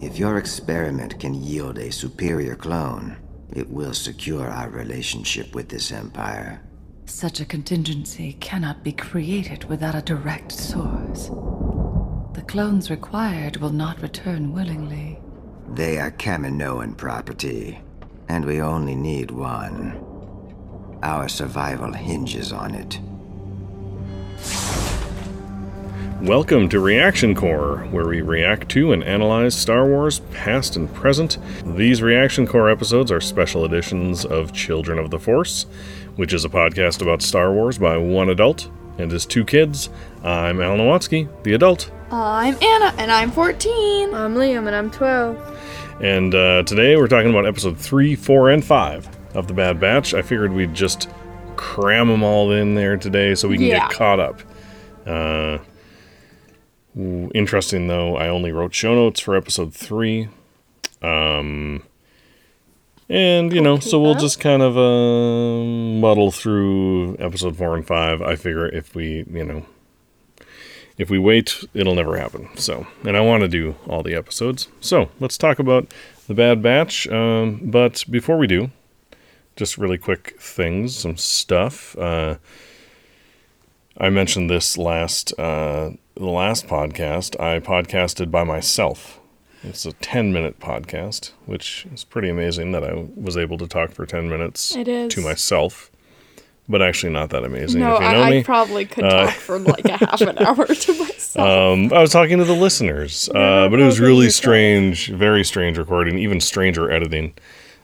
If your experiment can yield a superior clone, it will secure our relationship with this empire. Such a contingency cannot be created without a direct source. The clones required will not return willingly. They are Kaminoan property, and we only need one. Our survival hinges on it. Welcome to Reaction Core, where we react to and analyze Star Wars past and present. These Reaction Core episodes are special editions of Children of the Force, which is a podcast about Star Wars by one adult and his two kids. I'm Alan Nowatsky, the adult. I'm Anna, and I'm 14. I'm Liam, and I'm 12. And uh, today we're talking about episode 3, 4, and 5 of The Bad Batch. I figured we'd just cram them all in there today so we can Yeah. get caught up. Uh, interesting though, I only wrote show notes for episode 3. Um, and, you know, so we'll just kind of uh, muddle through episode 4 and 5. I figure if we, you know, if we wait, it'll never happen. So, and I want to do all the episodes. So, let's talk about the Bad Batch. Um, but before we do, just really quick things, some stuff. Uh, I mentioned this last uh, the last podcast. I podcasted by myself. It's a ten minute podcast, which is pretty amazing that I was able to talk for ten minutes It is. to myself. But actually, not that amazing. No, if you know I, me. I probably could Uh, talk for like a half an hour to myself. Um, I was talking to the listeners, uh, but it was really strange, very strange recording, even stranger editing.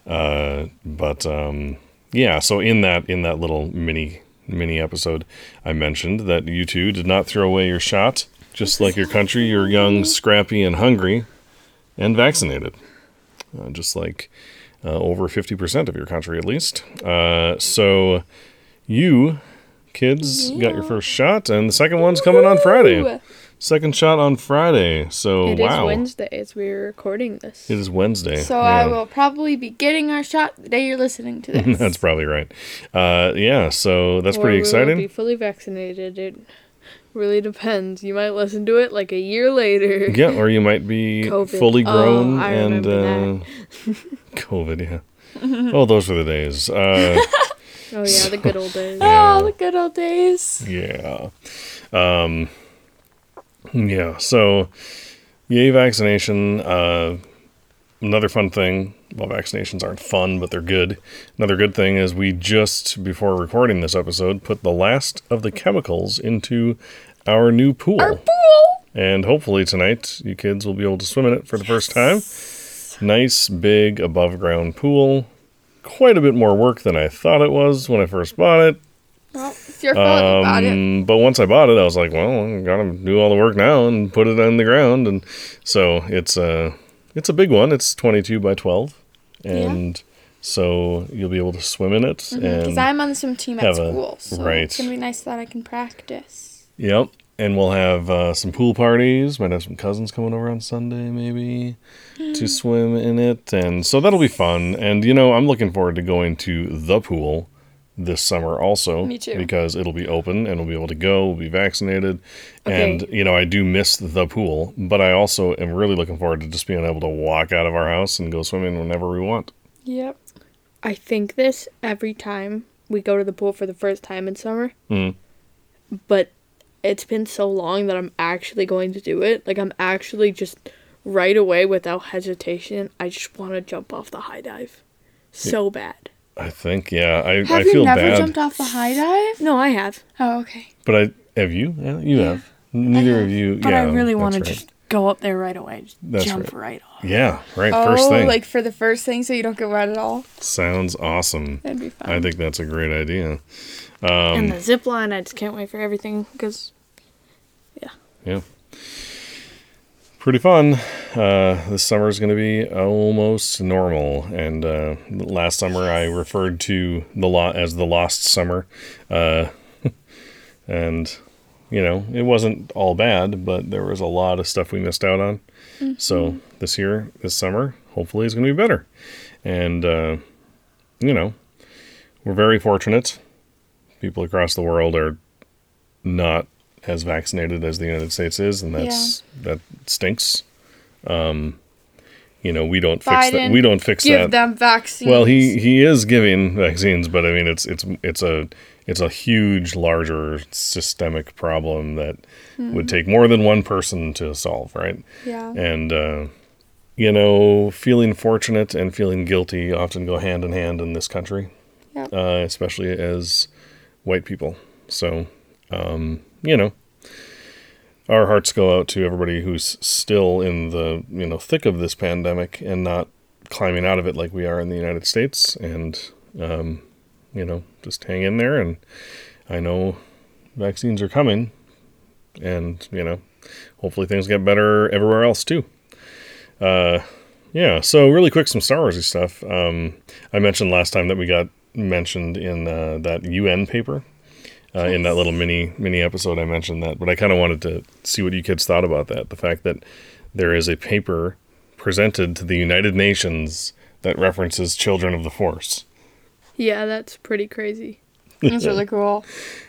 Uh, but um, yeah, so in that in that little mini mini episode, I mentioned that you two did not throw away your shot, just like your country. You're young, scrappy, and hungry, and vaccinated, uh, just like uh, over fifty percent of your country at least. Uh, so you kids got your first shot, and the second one's coming on Friday. Second shot on Friday. So It is wow, Wednesday as we're recording this. it is Wednesday. So yeah. I will probably be getting our shot the day you're listening to this. That's probably right. Uh, yeah, so that's Or pretty exciting. be fully vaccinated. It really depends. You might listen to it like a year later. yeah, or you might be COVID. fully Oh, grown I and uh, COVID. Yeah. oh, those were the days. Uh, Oh yeah, the good old days. Oh, the good old days. yeah. Um, yeah. So, yay vaccination. Uh, another fun thing. Well, vaccinations aren't fun, but they're good. Another good thing is we just before recording this episode put the last of the chemicals into our new pool. Our pool. And hopefully tonight you kids will be able to swim in it for the first time. Nice big above ground pool. Quite a bit more work than I thought it was when I first bought it. Well, it's your fault you bought it. Um, but once I bought it, I was like, well, I gotta do all the work now and put it on the ground. And so it's a it's a big one. It's 22 by 12, and so you'll be able to swim in it. Because And I'm on the swim team at a- school, so right. it's gonna be nice that I can practice. Yep. And we'll have uh, some pool parties. Might have some cousins coming over on Sunday, maybe, to swim in it. And so that'll be fun. And, you know, I'm looking forward to going to the pool this summer also. Me too. Because it'll be open and we'll be able to go, we'll be vaccinated. Okay. And, you know, I do miss the pool, but I also am really looking forward to just being able to walk out of our house and go swimming whenever we want. Yep. I think this every time we go to the pool for the first time in summer. Mhm. But it's been so long that I'm actually going to do it. Like I'm actually just right away without hesitation. I just want to jump off the high dive, so bad. I think, yeah. I, Have I you feel never bad. jumped off the high dive? No, I have. Oh, okay. But I have you? Yeah, you have. Neither of you. But yeah, I really want to right. just go up there right away. Just That's jump right. right, off. Yeah, right. Oh, First thing. like for the first thing, so you don't get wet at all. Sounds awesome. That'd be fun. I think that's a great idea. and um, the zip line, I just can't wait for everything because yeah. Yeah. Pretty fun. Uh, this summer is going to be almost normal. And uh, last summer I referred to the lot as the lost summer. Uh, and, you know, it wasn't all bad, but there was a lot of stuff we missed out on. So this year, this summer, hopefully is going to be better. And, uh, you know, we're very fortunate. People across the world are not as vaccinated as the United States is, and that's that stinks. Um, you know we don't fix that. We don't fix Give that. them vaccines. Well, he he is giving vaccines, but I mean it's it's it's a it's a huge, larger systemic problem that would take more than one person to solve, right? Yeah. And uh, you know, feeling fortunate and feeling guilty often go hand in hand in this country, Yep. uh, especially as white people. So, um, you know, our hearts go out to everybody who's still in the you know thick of this pandemic and not climbing out of it like we are in the United States. And um, you know, just hang in there. And I know vaccines are coming, and you know, hopefully things get better everywhere else too. Uh, yeah. So really quick, some Star Warsy stuff. Um, I mentioned last time that we got mentioned in uh, that UN paper. Uh, in that little mini mini episode, I mentioned that, but I kind of wanted to see what you kids thought about that. The fact that there is a paper presented to the United Nations that references children of the Force. yeah, that's pretty crazy. That's really cool.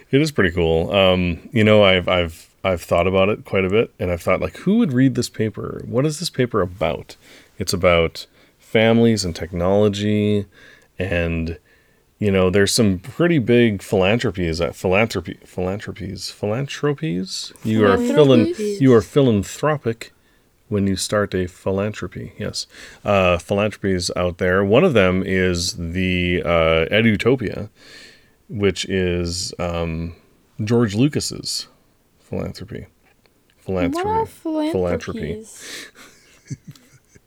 It is pretty cool. Um, you know, I've I've I've thought about it quite a bit, and I've thought like, who would read this paper? What is this paper about? It's about families and technology, and you know, there's some pretty big philanthropies. At philanthropy, philanthropies, philanthropies. You are philan, you are philanthropic when you start a philanthropy. Yes, uh, philanthropies out there. One of them is the uh, Edutopia, which is um, George Lucas's philanthropy. Philanthropy. What are Philanthropy.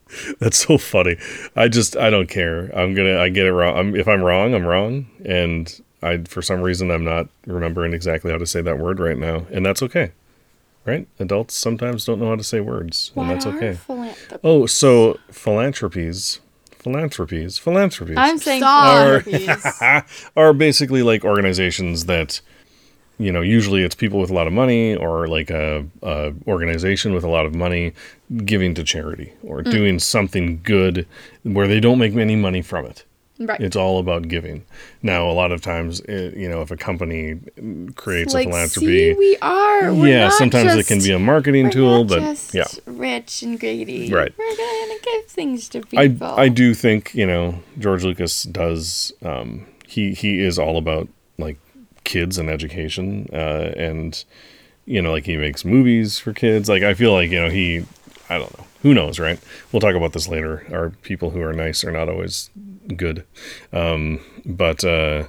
That's so funny. I just I don't care. I'm gonna I get it wrong. I'm, if I'm wrong, I'm wrong, and I for some reason I'm not remembering exactly how to say that word right now, and that's okay. Right? Adults sometimes don't know how to say words, and that's okay. Oh, so philanthropies, philanthropies, philanthropies. I'm saying Are- philanthropies. are basically like organizations that you know usually it's people with a lot of money or like a, a organization with a lot of money giving to charity or doing something good where they don't make any money from it Right. it's all about giving now a lot of times it, you know if a company creates like, a philanthropy we are. We're yeah not sometimes it can be a marketing tool but just yeah rich and greedy. Right. We're gonna give things to people. I. I do think you know George Lucas does. Um, he he is all about like kids and education, uh, and you know like he makes movies for kids. Like I feel like you know he, I don't know, who knows, right? We'll talk about this later. Our people who are nice are not always good, um, but uh,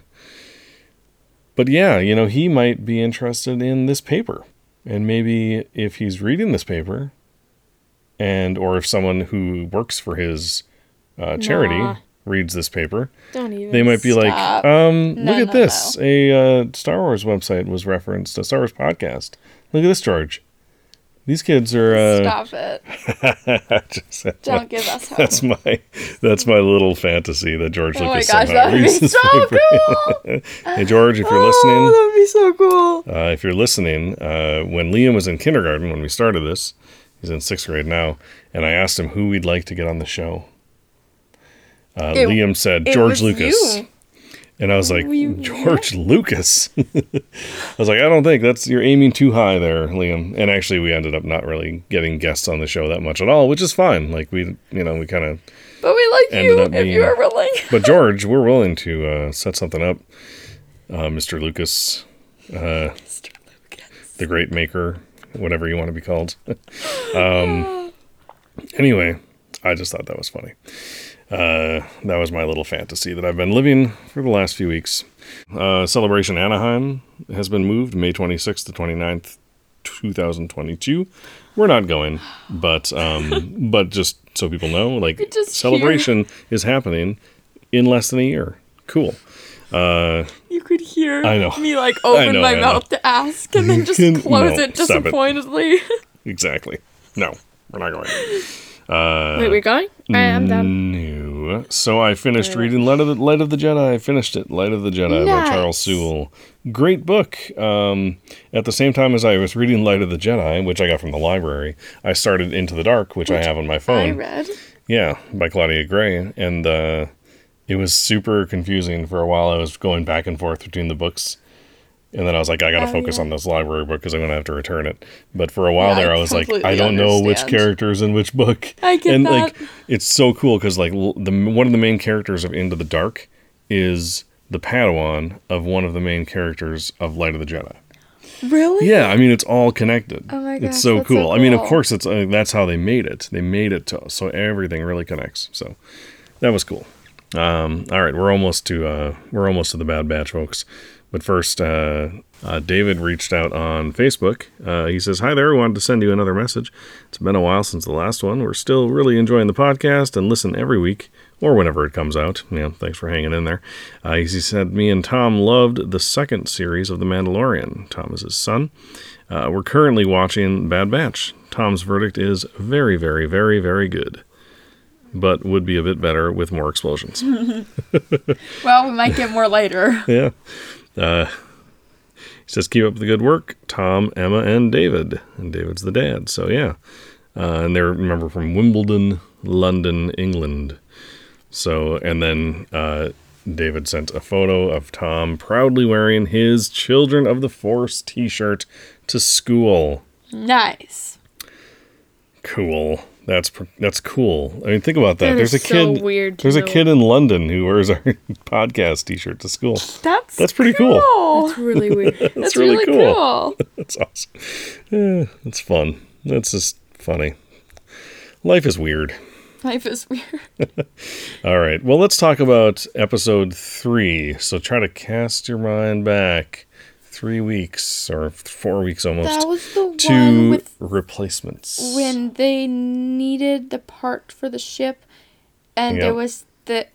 but yeah, you know he might be interested in this paper, and maybe if he's reading this paper, and or if someone who works for his uh, charity Nah. Reads this paper, Don't even. they might be Stop. like, um, No, "Look at no, this! A uh, Star Wars website was referenced, a Star Wars podcast. Look at this, George. These kids are." Uh, Stop it. just- Don't my, give us hope. that's my that's my little fantasy that George Oh my Lucas gosh, somehow reads this so paper. cool. hey George, if you're Oh, listening, that'd be so cool. uh, if you're listening, uh, when Liam was in kindergarten when we started this, he's in sixth grade now, and I asked him who we'd like to get on the show. Uh, It- Liam said George Lucas, you. and I was like you- George Lucas. I was like, I don't think that's you're aiming too high there, Liam. And actually, we ended up not really getting guests on the show that much at all, which is fine. Like we, you know, we kind of But we like Ended you up if being- you are willing. but George, we're willing to uh, set something up. Uh, Mr. Lucas, uh, the great maker, whatever you want to be called. um, anyway, I just thought that was funny. Uh, that was my little fantasy that I've been living for the last few weeks. Uh, Celebration Anaheim has been moved May 26th to 29th, 2022. We're not going, but um, but just so people know, like celebration is happening in less than a year. Cool. Uh, You could hear I know. me like open know, my I know. mouth to ask and then just No, close it stop it. disappointedly. exactly. No, we're not going. Wait, we're going? I am down. No. So I finished reading Light of the Light of the Jedi. I finished it. Light of the Jedi by Charles Soule. Great book. Um, at the same time as I was reading Light of the Jedi, which I got from the library, I started Into the Dark, which, I have on my phone. I read. Yeah, by Claudia Gray, and uh, it was super confusing for a while. I was going back and forth between the books, And then I was like, I gotta Oh, focus yeah. on this library book because I'm gonna have to return it. But for a while Yeah, there, I was like, I don't know which characters in which book. I get and that. like, it's so cool because like the one of the main characters of Into the Dark is the Padawan of one of the main characters of Light of the Jedi. Really? Yeah, I mean it's all connected. Oh my god. it's so that's so cool. I mean, of course, it's uh, that's how they made it. They made it to so everything really connects. So that was cool. Um, all right, we're almost to uh, we're almost to the Bad Batch, folks. But first, uh, uh, David reached out on Facebook. Uh, he says, "Hi there. Wanted to send you another message. It's been a while since the last one. We're still really enjoying the podcast and listen every week or whenever it comes out. Yeah, thanks for hanging in there." Uh, he said, "Me and Tom loved the second series of The Mandalorian. Tom is his son. Uh, we're currently watching Bad Batch. Tom's verdict is very, very, very, very good." But would be a bit better with more explosions. Well, we might get more later. yeah. Uh, he says, keep up the good work, Tom, Emma, and David. And David's the dad. So, yeah. Uh, and they're, remember, from Wimbledon, London, England. So, and then uh, David sent a photo of Tom proudly wearing his Children of the Force t shirt to school. nice. Cool. That's pr- that's cool. I mean, think about that. That there's is a so kid. weird to There's a kid in London who wears our podcast T-shirt to school. That's That's pretty cool. cool. It's really weird. That's, really, cool. cool. That's awesome. Yeah, that's fun. That's just funny. Life is weird. Life is weird. All right. Well, let's talk about episode three. So try to cast your mind back three weeks or four weeks almost That was the one to with replacements. when they needed the part for the ship, and Yep. there was the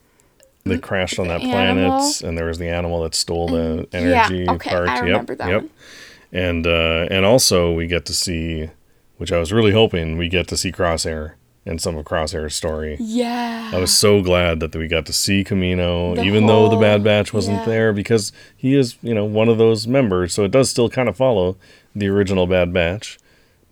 they crashed on that the planet, and there was the animal that stole the yeah, energy okay, part. I Yep, remember that yep. one. And uh, and also we get to see, which I was really hoping we get to see Crosshair and some of Crosshair's story. yeah. I was so glad that we got to see Kamino, The even though the Bad Batch wasn't yeah. there, because he is, you know, one of those members. So it does still kind of follow the original Bad Batch,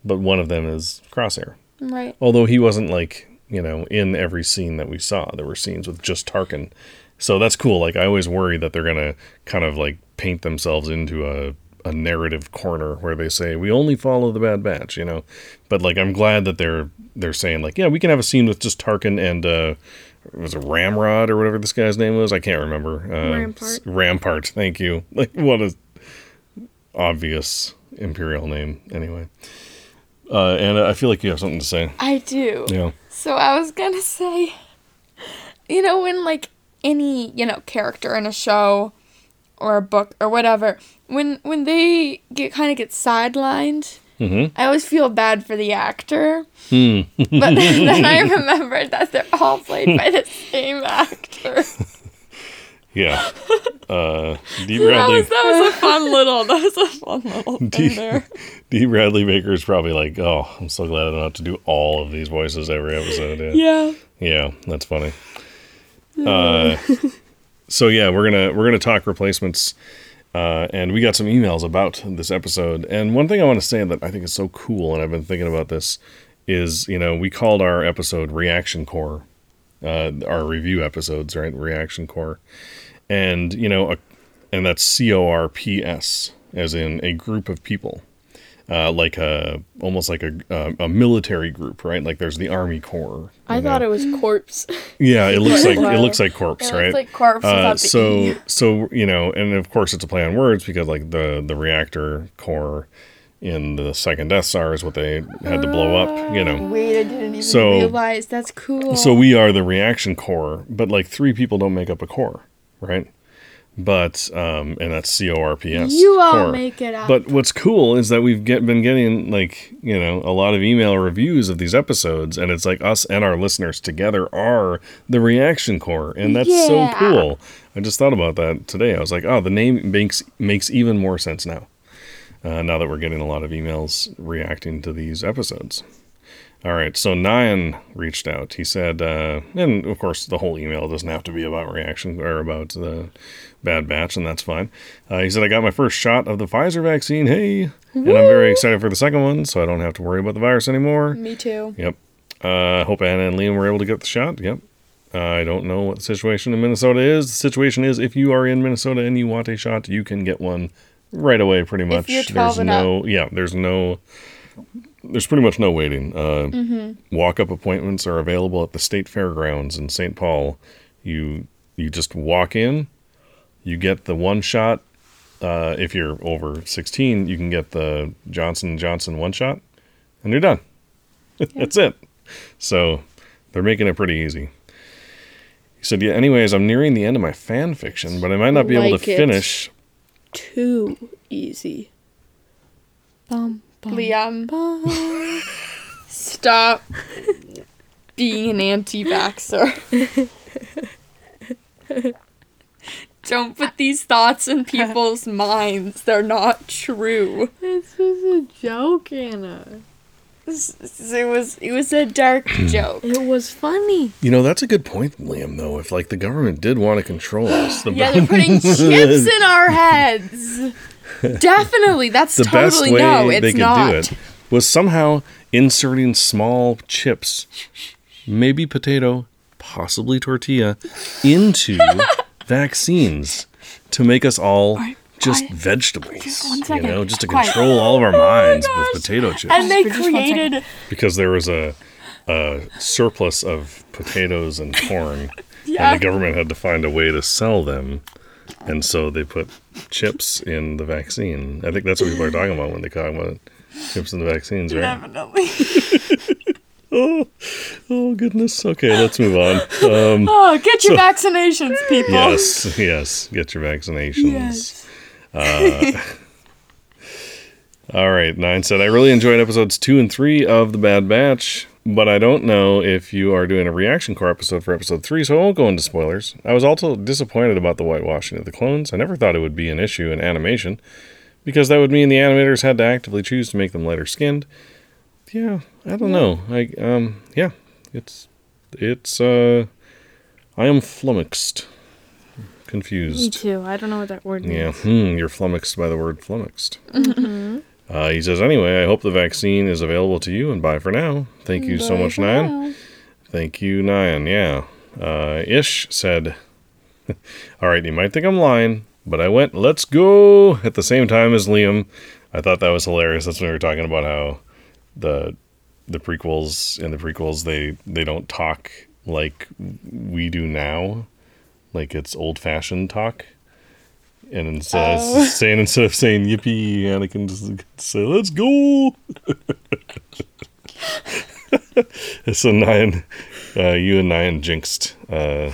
but one of them is Crosshair. right. Although he wasn't like, you know, in every scene that we saw. There were scenes with just Tarkin. So that's cool. Like I always worry that they're gonna kind of like paint themselves into a a narrative corner where they say we only follow the Bad Batch, you know. But like I'm glad that they're they're saying like yeah we can have a scene with just Tarkin and uh it was a Ramrod or whatever this guy's name was I can't remember uh, Rampart. Rampart thank you like what a obvious imperial name anyway uh, and I feel like you have something to say I do. yeah So I was gonna say, you know, when like any you know character in a show or a book or whatever, when when they get kind of get sidelined, Mhm. I always feel bad for the actor. Hmm. but then, then I remembered that they're all played by the same actor. Yeah. Uh, D. That Bradley was, that was a fun little. That was a fun little thing D. there. D. Bradley Baker is probably like, oh, I'm so glad I don't have to do all of these voices every episode. Yeah. Yeah. Yeah, that's funny. Uh, so yeah, we're gonna we're gonna talk replacements, uh, and we got some emails about this episode. And one thing I want to say that I think is so cool, and I've been thinking about this, is you know we called our episode Reaction Core, uh, our review episodes, right? Reaction Core, and you know, a, and that's C O R P S, as in a group of people. Uh, like a almost like a, a a military group, right? Like there's the Army Corps. I know? thought it was corpse. Yeah, it looks like it looks like corpse, It right? looks like corpse uh, without the so E. so you know, and of course it's a play on words because like the the reactor core in the second Death Star is what they had to blow up, you know. Wait, I didn't even So- realize. That's cool. So we are the reaction core, but like three people don't make up a core, right? But um, and that's C O R P S. You all make it up. But what's cool is that we've get, been getting like you know a lot of email reviews of these episodes, and it's like us and our listeners together are the reaction core, and that's so cool. I just thought about that today. I was like, oh, the name makes makes even more sense now. Uh, now that we're getting a lot of emails reacting to these episodes. All right, so Nyan reached out. He said, uh, and of course, the whole email doesn't have to be about reaction or about the Bad Batch, and that's fine. Uh, he said, I got my first shot of the Pfizer vaccine. Hey, and I'm very excited for the second one, so I don't have to worry about the virus anymore. Me too. Yep. Uh, hope Anna and Liam were able to get the shot. Yep. Uh, I don't know what the situation in Minnesota is. The situation is if you are in Minnesota and you want a shot, you can get one right away, pretty much. you're 12 there's and no, yeah, there's no, there's pretty much no waiting. Uh, Mm-hmm. Walk-up appointments are available at the state fairgrounds in St. Paul. You you just walk in, you get the one shot. Uh, if you're over 16, you can get the Johnson Johnson one shot, and you're done. That's it. So they're making it pretty easy. He said, "Yeah. Anyways, I'm nearing the end of my fan fiction, but I might not be able to it. finish." Too easy. Bum, bum, Liam, bum. stop being an anti-vaxxer. Don't put these thoughts in people's minds. They're not true. This is a joke, Anna. It was it was a dark joke. It was funny. You know, that's a good point, Liam. Though, if like the government did want to control us, the, Yeah, they're putting chips in our heads. Definitely, that's the best totally way no. It's they could not. do it was somehow inserting small chips, maybe potato, possibly tortilla, into vaccines to make us all just quiet. vegetables. one You know, just to Quiet. control all of our oh minds with potato chips. And they For just one second. created because there was a, a surplus of potatoes and corn, Yeah. and the government had to find a way to sell them, and so they put chips in the vaccine. I think that's what people are talking about when they talk about chips in the vaccines, right? definitely. Oh goodness. Okay, let's move on. Um, Oh, get your vaccinations, people. yes, yes. Get your vaccinations. Uh, Yes. All right, Nyan said, I really enjoyed episodes two and three of The Bad Batch, but I don't know if you are doing a reaction core episode for episode three, so I won't go into spoilers. I was also disappointed about the whitewashing of the clones. I never thought it would be an issue in animation, because that would mean the animators had to actively choose to make them lighter skinned. Yeah, I don't know. I um yeah, it's it's uh I am flummoxed. Confused. Me too. I don't know what that word means. Yeah, hmm, you're flummoxed by the word flummoxed. Uh, he says, anyway, I hope the vaccine is available to you, and bye for now. Thank you so much, Nyan. Thank you, Nyan. Yeah. Uh, Ish said, all right, you might think I'm lying, but I went, let's go, at the same time as Liam. I thought that was hilarious. That's when we were talking about how the the prequels in the prequels they they don't talk like we do now like it's old fashioned talk and instead of saying instead of saying yippee anakin just say let's go so nine uh, you and nine jinxed uh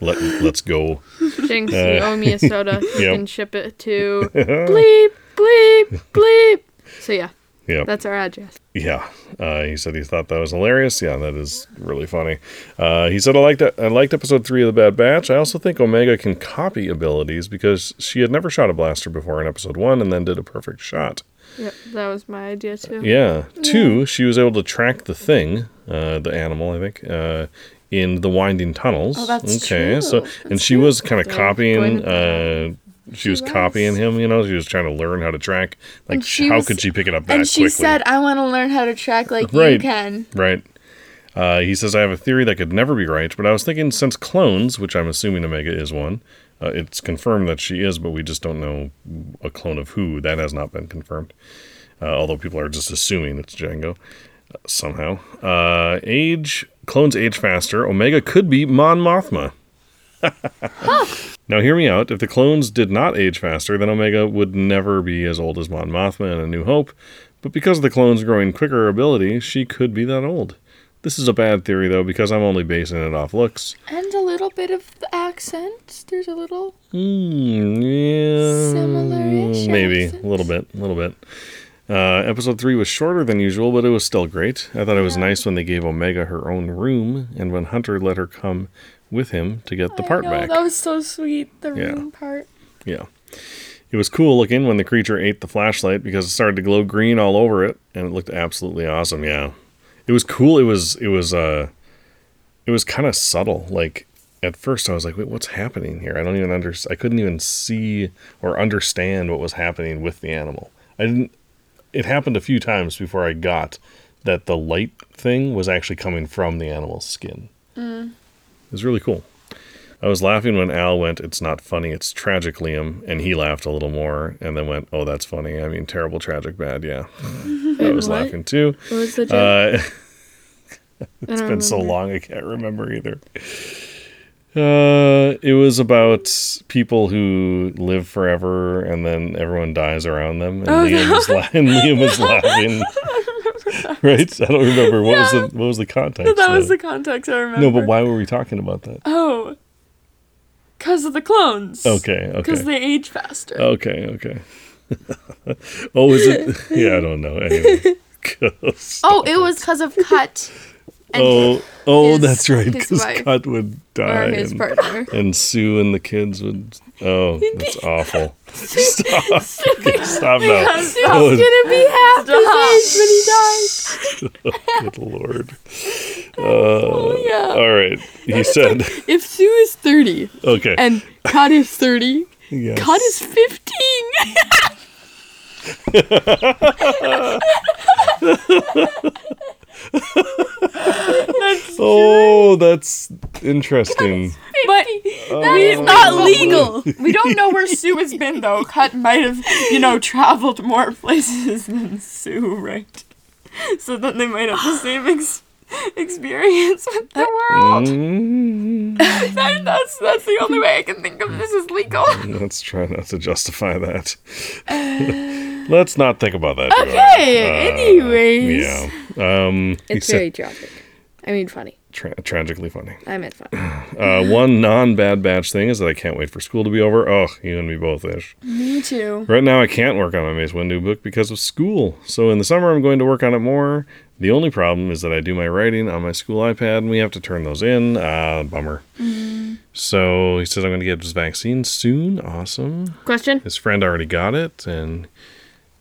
let, let's go Jinx, you owe me a soda. You Uh, Yep. can ship it to bleep, bleep, bleep. So yeah, yeah that's our address. Yeah, uh, he said he thought that was hilarious. Yeah, that is really funny. Uh, he said I liked that I liked episode three of the Bad Batch. I also think Omega can copy abilities because she had never shot a blaster before in episode one, and then did a perfect shot. Yep, that was my idea too. Yeah. Two, she was able to track the thing, uh, the animal, I think, uh, in the winding tunnels. Oh, that's okay. So, true. and she was kind of copying. Uh, she, was, was. copying him. You know, she was trying to learn how to track. Like, she how was- could she pick it up that And she quickly? said, "I want to learn how to track like you can." Right. Uh, he says, I have a theory that could never be right, but I was thinking since clones, which I'm assuming Omega is one, uh, it's confirmed that she is, but we just don't know a clone of who. That has not been confirmed. Uh, although people are just assuming it's Jango uh, somehow. Uh, age, clones age faster. Omega could be Mon Mothma. Now, hear me out. If the clones did not age faster, then Omega would never be as old as Mon Mothma in A New Hope. But because of the clone's growing quicker ability, she could be that old. This is a bad theory, though, because I'm only basing it off looks. And a little bit of the accent. There's a little. Hmm, yeah. Similar-ish Maybe. A little bit. A little bit. Uh, episode 3 was shorter than usual, but it was still great. I thought it was nice when they gave Omega her own room and when Hunter let her come with him to get the I part know, back. That was so sweet. The Yeah. room part. Yeah. It was cool looking when the creature ate the flashlight because it started to glow green all over it and it looked absolutely awesome. Yeah. It was cool. It was it was uh it was kind of subtle. Like at first I was like, "Wait, what's happening here?" I don't even under I couldn't even see or understand what was happening with the animal. I didn't it happened a few times before I got that the light thing was actually coming from the animal's skin. It was really cool. I was laughing when Al went, It's not funny, it's tragic, Liam. And he laughed a little more and then went, Oh, that's funny. I mean, terrible, tragic, bad. Yeah. I was what? laughing too. What was the joke? Uh, it's been so long, I can't remember either. Uh, it was about people who live forever and then everyone dies around them. And, Liam, was la- and Liam was laughing. right? I don't remember. What was the what was the context? That was the context I remember. No, but why were we talking about that? Oh. Because of the clones. Okay, okay. Because they age faster. Okay, okay. oh, is it? Yeah, I don't know. Anyway. Oh, it was because of Cut Oh, oh, his- that's right. Because. Cut would die, or his and, partner. and Suu and the kids would. Oh, that's awful. Stop! Okay, stop now. That was- gonna be half his age when he dies. Good lord. Uh, yeah All right. He said, If Suu is 30 okay. and Cut is 30, yes. Cut is 15. Oh, that's interesting. But it's not legal. We don't know where Suu has been, though. Cut might have, you know, traveled more places than Suu, right? So then they might have the same ex- experience with the world. Mm, That- that's, that's the only way I can think of this is legal. let's try not to justify that. let's not think about that. too hard. Okay, anyways. Yeah. Um, he It's said, very tragic. I mean, funny. Tra- tragically funny. I meant funny. Uh, one non Bad Batch thing is that I can't wait for school to be over. Oh, you and me both, Ish. Me too. Right now, I can't work on my Mace Windu book because of school. So in the summer, I'm going to work on it more. The only problem is that I do my writing on my school iPad, and we have to turn those in. Ah, bummer. So he says I'm going to get his vaccine soon. Awesome. Question? His friend already got it, and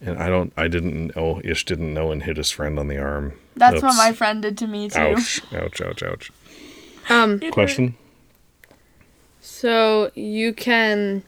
and I don't. I didn't. Oh, Ish didn't know and hit his friend on the arm. That's what my friend did to me too. Ouch! Ouch! Ouch! Ouch! Um, Question. so you can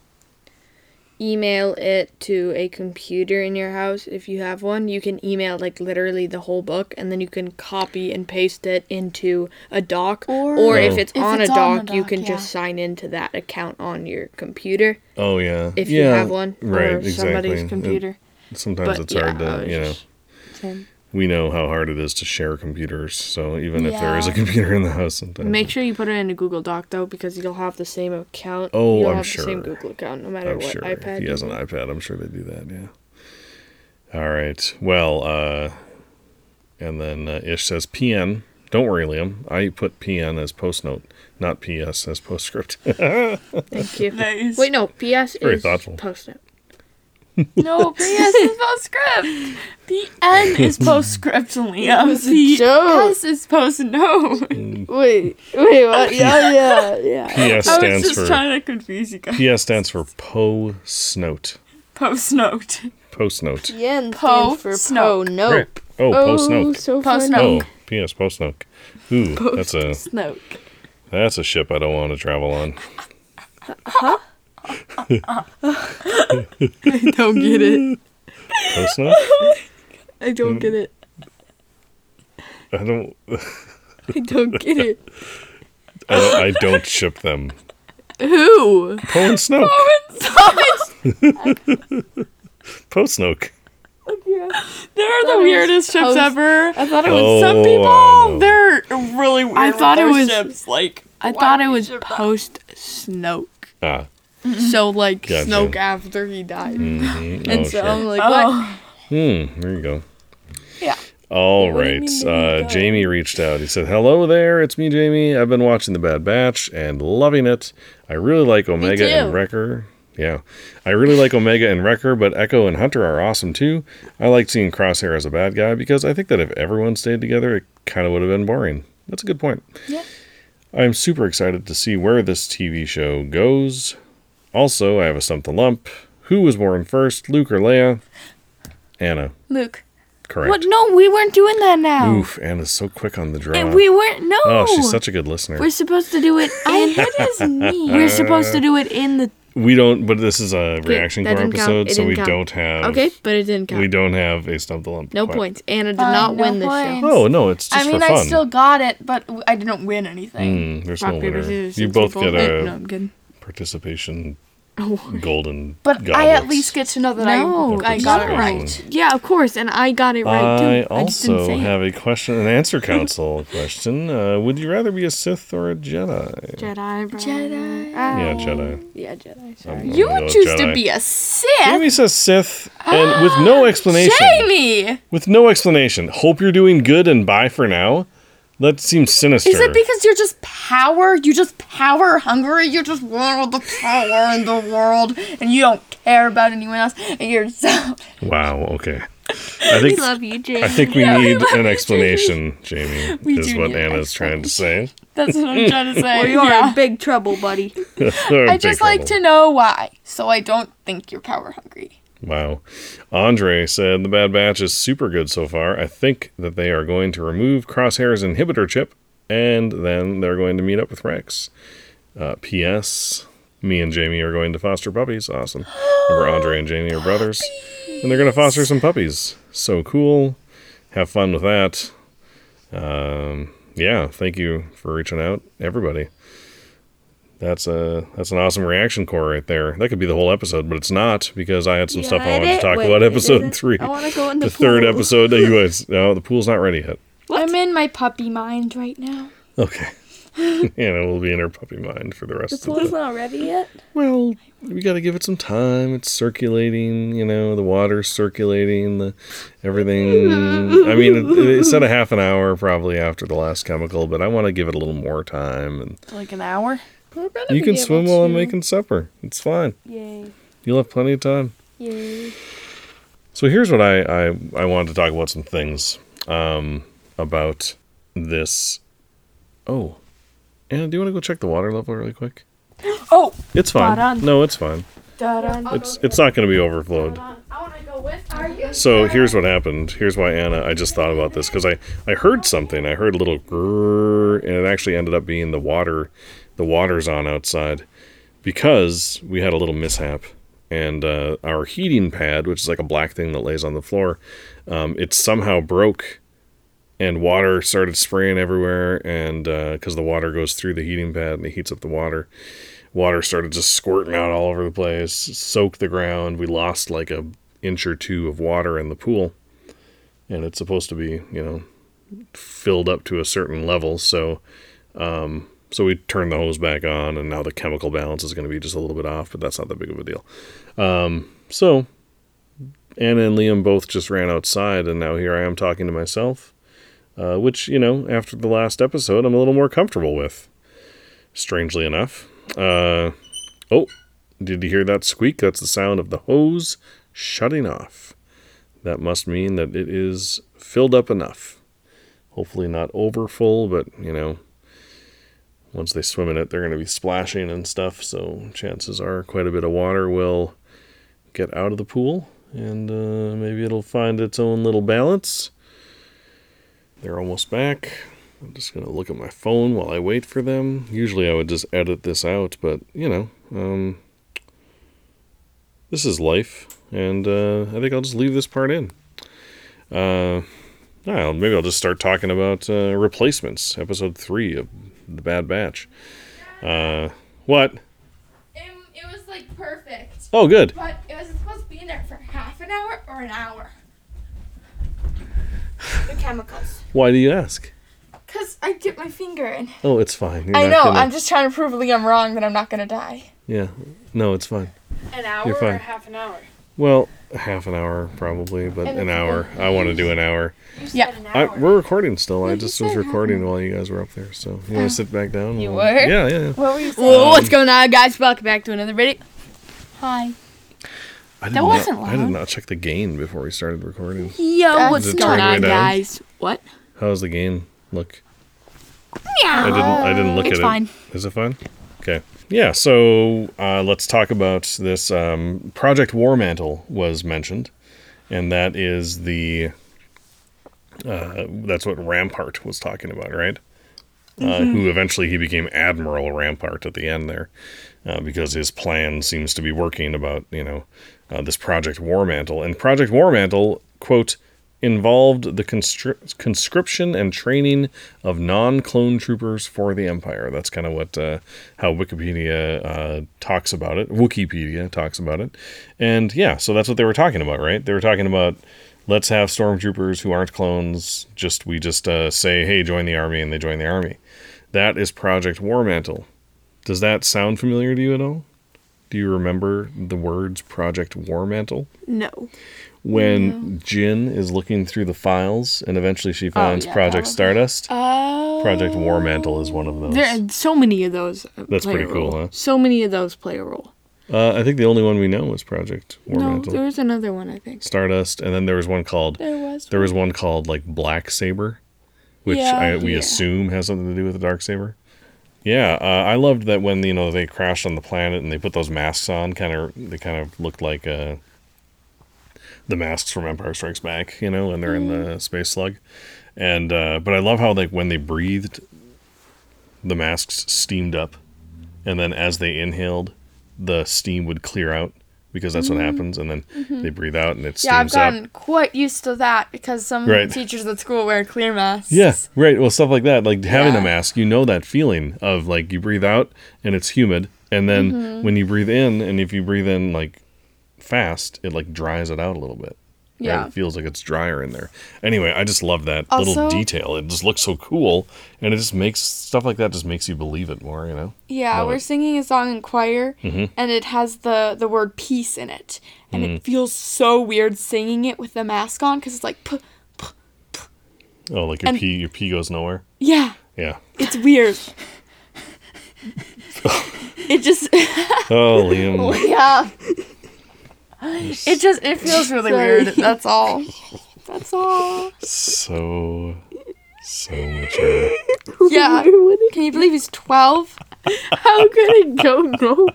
email it to a computer in your house if you have one. You can email like literally the whole book and then you can copy and paste it into a doc. Or- Or if Oh. it's If on it's a on doc, a you can yeah. just sign into that account on your computer Oh yeah. if you have one. Right. or exactly. somebody's It- computer. Sometimes But it's yeah, hard to you know. just saying. we know how hard it is to share computers. So even if there is a computer in the house, sometimes Make sure you put it in a Google Doc though, because you'll have the same account. Oh, you'll I'm have the same. Google account no matter I'm what sure iPad. if he has an iPad, I'm sure they do that. Yeah. All right. Well, uh, and then uh, Ish says PN. Don't worry, Liam. I put PN as post note, not PS as postscript. Thank you. Nice. Wait, no. PS Very is thoughtful. post note. No, PS is postscript. PN is postscript, Liam. was a joke. PS is post note. Wait, wait, what? Yeah, yeah, yeah. PS stands I was just for trying to confuse you guys. PS stands for post note. Post note. Post note. Yen Po stands for po snoke. nope. Right. Oh, oh post note. so Post funny. note. Oh, PS post note. Ooh, that's a Snoke. that's a ship I don't want to travel on. I don't get it. Post note. I don't get it. I don't. I don't get it. I don't, I don't ship them. Who? Poe and Snoke. Post Snoke. They're the weirdest ships post- ever. I thought it Oh, was. Some I people, they're really weird. I with thought it their was- ships. Like I why thought would it you was ship that? post Snoke. Ah. So like Gotcha. Snoke after he died. mhm. And Oh, so sure. I'm like, what? Oh, Hmm, there you go. Yeah. All What right. mean, Uh. Jamie reached out. He said, Hello there. It's me, Jamie. I've been watching The Bad Batch and loving it. I really like Omega and. Wrecker. Yeah. I really like Omega and Wrecker, but Echo and Hunter are awesome too. I like seeing Crosshair as a bad guy because I think that if everyone stayed together, it kind of would have been boring. That's a good point. Yeah. I'm super excited to see where this TV show goes. Also, I have a stump the lump. Who was born first, Luke or Leia? Anna. Luke. Correct. What? No, we weren't doing that now. Oof, Anna's so quick on the draw. And we weren't. No. oh, she's such a good listener. We're supposed to do it in. What is me? We're supposed to do it in the we don't. But this is a reaction that core episode, so we count. don't have. Okay, but it didn't count. We don't have a stump the lump. no quite. points. Anna did Fine, not no win this points. show. Oh no, it's just I mean, for fun. I still got it, but I didn't win anything. Mm, there's Rock, no paper, winner. scissors, You both people. get Eh, a no, I'm kidding. Participation Oh. golden. But I at least get to know that No, I, I got it right. Yeah, of course, and I got it right I too. I just also didn't have a question, an answer council question. Uh, would you rather be a Sith or a Jedi? Jedi. bro. Jedi. Yeah, Jedi. Yeah, Jedi. Sorry. I'm You gonna go choose Jedi. to be a Sith. Jamie says Sith, and with no explanation. Jamie! With no explanation. Hope you're doing good and bye for now. That seems sinister. Is it because you're just power? You just power hungry? You just want all the power in the world and you don't care about anyone else and you're so wow? Okay. I We think love you, Jay. I think we need an explanation, Jamie. We is do what Anna's trying to say. That's what I'm trying to say. Well, you're yeah. in big trouble, buddy. I just like to know why, so I don't think you're power hungry. Wow. Andre said the Bad Batch is super good so far. I think that they are going to remove Crosshair's inhibitor chip, and then they're going to meet up with Rex. Uh, P.S. Me and Jamie are going to foster puppies. Awesome. Remember, Andre and Jamie are brothers, and they're going to foster some puppies. So cool. Have fun with that. Um, yeah, thank you for reaching out, everybody. That's a that's an awesome reaction core right there. That could be the whole episode, but it's not because I had some stuff I wanted to talk Wait, about episode three. I want to go in the, The third episode that you guys no, the pool's not ready yet. What? I'm in my puppy mind right now. Okay. Anna will be in her puppy mind for the rest of The of pool's not ready yet. Well, we gotta give it some time. It's circulating, you know, the water's circulating, the everything I mean it, it said a half an hour probably after the last chemical, but I wanna give it a little more time and Like an hour? You can swim while I'm making supper. It's fine. Yay! You'll have plenty of time. Yay! So here's what I, I, I wanted to talk about some things um, about this. Oh, Anna, do you want to go check the water level really quick? Oh, It's fine. Spot on. No, it's fine. It's it's not going to be overflowed. So here's what happened. Here's why Anna. I just thought about this because I I heard something. I heard a little grrr, and it actually ended up being the water. The water's on outside because we had a little mishap, and uh, our heating pad, which is like a black thing that lays on the floor, um, it somehow broke, and water started spraying everywhere. And because the water goes through the heating pad and it heats up the water, water started just squirting out all over the place, soaked the ground. We lost like a inch or two of water in the pool, and it's supposed to be, you know, filled up to a certain level. So, um, so we turned the hose back on, and now the chemical balance is going to be just a little bit off, but that's not that big of a deal. Um, so, Anna and Liam both just ran outside, and now here I am talking to myself, uh, which you know, after the last episode, I'm a little more comfortable with. Strangely enough. Uh, oh, did you hear that squeak? That's the sound of the hose shutting off. That must mean that it is filled up enough. Hopefully not over full, but you know, once they swim in it, they're going to be splashing and stuff. So chances are quite a bit of water will get out of the pool, and uh, maybe it'll find its own little balance. They're almost back. I'm just going to look at my phone while I wait for them. Usually I would just edit this out, but you know, um, this is life, and uh, I think I'll just leave this part in. Uh, maybe I'll just start talking about uh, replacements, episode three of the Bad Batch. Uh, what? It, it was like perfect, Oh, good. but it was supposed to be in there for half an hour or an hour. The chemicals. Why do you ask? Cause I dipped my finger in. Oh, it's fine. You're I know. gonna- I'm just trying to prove Liam wrong that I'm not gonna die. Yeah. No, it's fine. An hour You're fine. half an hour? Well, half an hour probably, but an hour. I want to do an hour. Yeah. I, we're recording still. I just was recording while you guys were up there. So you want to sit back down? You We'll- were? Yeah, yeah. yeah. What were you um, saying? Whoa, what's going on, guys? Welcome back to another video. Hi. I did That not, wasn't I did loud. not check the gain before we started recording. Yo, That's what's it going turned way on, down? guys? What? How's the gain look? I didn't. I didn't look It's at fine. it. Is it fine? Okay. Yeah. So uh, let's talk about this. Um, Project War Mantle was mentioned, and that is the. Uh, that's what Rampart was talking about, right? uh, who eventually he became Admiral Rampart at the end there, uh, because his plan seems to be working about you know uh, this Project Warmantle and Project Warmantle quote involved the conscri- conscription and training of non-clone troopers for the Empire. That's kind of what uh, how Wikipedia uh, talks about it. Wikipedia talks about it, and yeah, so that's what they were talking about, right? They were talking about let's have stormtroopers who aren't clones. Just we just uh, say, hey, join the army, and they join the army. That is Project Warmantle. Does that sound familiar to you at all? Do you remember the words Project Warmantle? No. When Jyn is looking through the files and eventually she finds yeah, Project probably. Stardust, Oh. Project Warmantle is one of those. There are so many of those. uh, That's pretty cool, huh? So many of those play a role. Uh, I think the only one we know is Project War No, Warmantle. there was another one, I think. Stardust, and then there was one called There was. there was one called like Black Saber, which Yeah. I, we Yeah. assume has something to do with the dark saber. Yeah, uh, I loved that when you know they crashed on the planet and they put those masks on. Kind of, they kind of looked like uh, the masks from Empire Strikes Back. You know, and they're in the space slug. And uh, but I love how like when they breathed, the masks steamed up, and then as they inhaled, the steam would clear out because that's what happens. And then they breathe out and it Yeah, I've steams up. gotten quite used to that because some Right. teachers at school wear clear masks. Yeah, right. Well, stuff like that, like having Yeah. a mask, you know that feeling of like you breathe out and it's humid, and then Mm-hmm. when you breathe in, and if you breathe in like fast, it like dries it out a little bit. Right? Yeah. it feels like it's drier in there. Anyway, I just love that little detail. It just looks so cool, and it just makes stuff like that just makes you believe it more. You know? Yeah, Love we're it. singing a song in choir, Mhm. and it has the the word peace in it, and Mm. it feels so weird singing it with the mask on because it's like, p- Oh, like your And- pee, your pee goes nowhere. yeah, Yeah. it's weird. it just, Oh, Liam. yeah. It just it feels really Sorry. weird. That's all. That's all. so, so mature. Yeah. Can you believe he's twelve? How could it go no?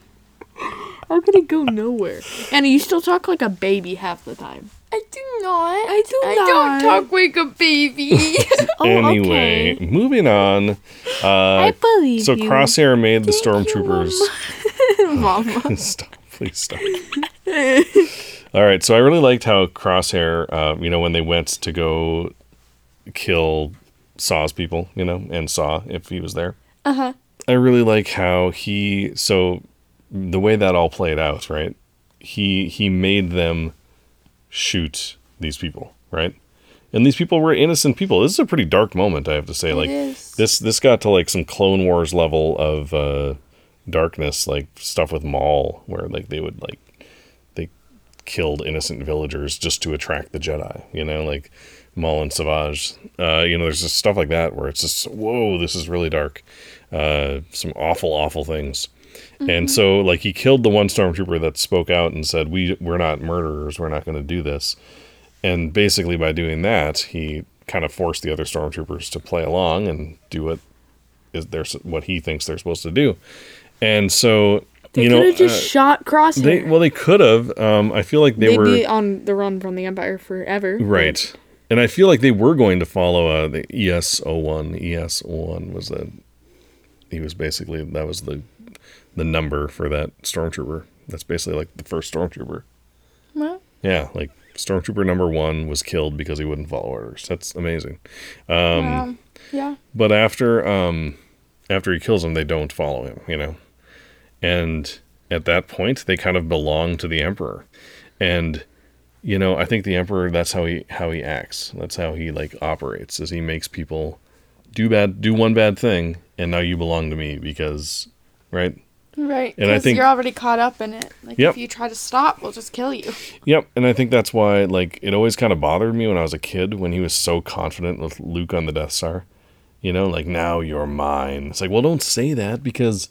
How could it go nowhere? And you still talk like a baby half the time. I do not. I do I not. don't talk like a baby. Oh, anyway, okay. moving on. Uh, I believe so you. Crosshair made the stormtroopers. Mama. stop, please stop. All right, so I really liked how Crosshair, uh, you know, when they went to go kill Saw's people, you know, and Saw if he was there. uh huh. I really like how he so the way that all played out, right? He he made them shoot these people, right? And these people were innocent people. This is a pretty dark moment, I have to say. like is. this this got to like some Clone Wars level of uh darkness, like stuff with Maul, where like they would like killed innocent villagers just to attract the Jedi, you know, like Maul and Savage. Uh, you know, there's just stuff like that where it's just whoa, this is really dark. Uh, some awful, awful things. And so, like, he killed the one stormtrooper that spoke out and said, "We we're not murderers. We're not going to do this." And basically, by doing that, he kind of forced the other stormtroopers to play along and do what is their what he thinks they're supposed to do. And so, They could have just uh, shot Crosshair. they well, they could have. Um, I feel like they They'd were be on the run from the Empire forever. Right. And I feel like they were going to follow uh, the ES01. ES01 was the he was basically that was the the number for that stormtrooper. That's basically like the first stormtrooper. Well, Yeah, like stormtrooper number 1 was killed because he wouldn't follow orders. That's amazing. Um um, yeah. but after um after he kills him they don't follow him, you know. And at that point they kind of belong to the emperor. And you know, I think the emperor that's how he how he acts. That's how he like operates. Is he makes people do bad do one bad thing and now you belong to me because right? Right. And I Because think- you're already caught up in it. Like Yep. if you try to stop, we'll just kill you. Yep, and I think that's why like it always kind of bothered me when I was a kid when he was so confident with Luke on the Death Star. You know, like now you're mine. It's like, well, don't say that because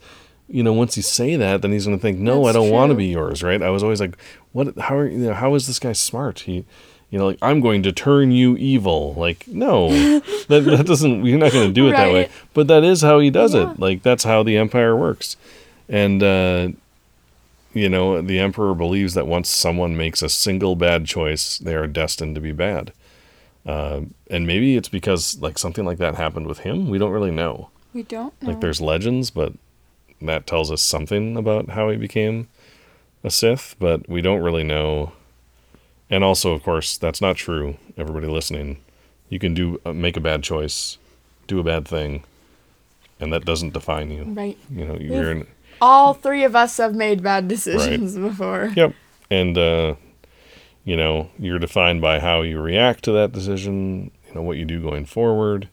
you know once you say that, then he's going to think, no, I don't want to be yours, right? I was always like, what? How are you know, how is this guy smart? He, you know, like I'm going to turn you evil. Like no, that that doesn't. You're not going to do it that way. But that is how he does Yeah. it. Like that's how the Empire works, and. uh you know, the emperor believes that once someone makes a single bad choice, they are destined to be bad. Uh, and maybe it's because like something like that happened with him. We don't really know. We don't know. Like there's legends, but that tells us something about how he became a Sith, but we don't really know. And also, of course, that's not true. Everybody listening, you can do uh, make a bad choice, do a bad thing, and that doesn't define you. right. You know, you're in. All three of us have made bad decisions before. Yep. And uh, you know, you're defined by how you react to that decision. You know what you do going forward.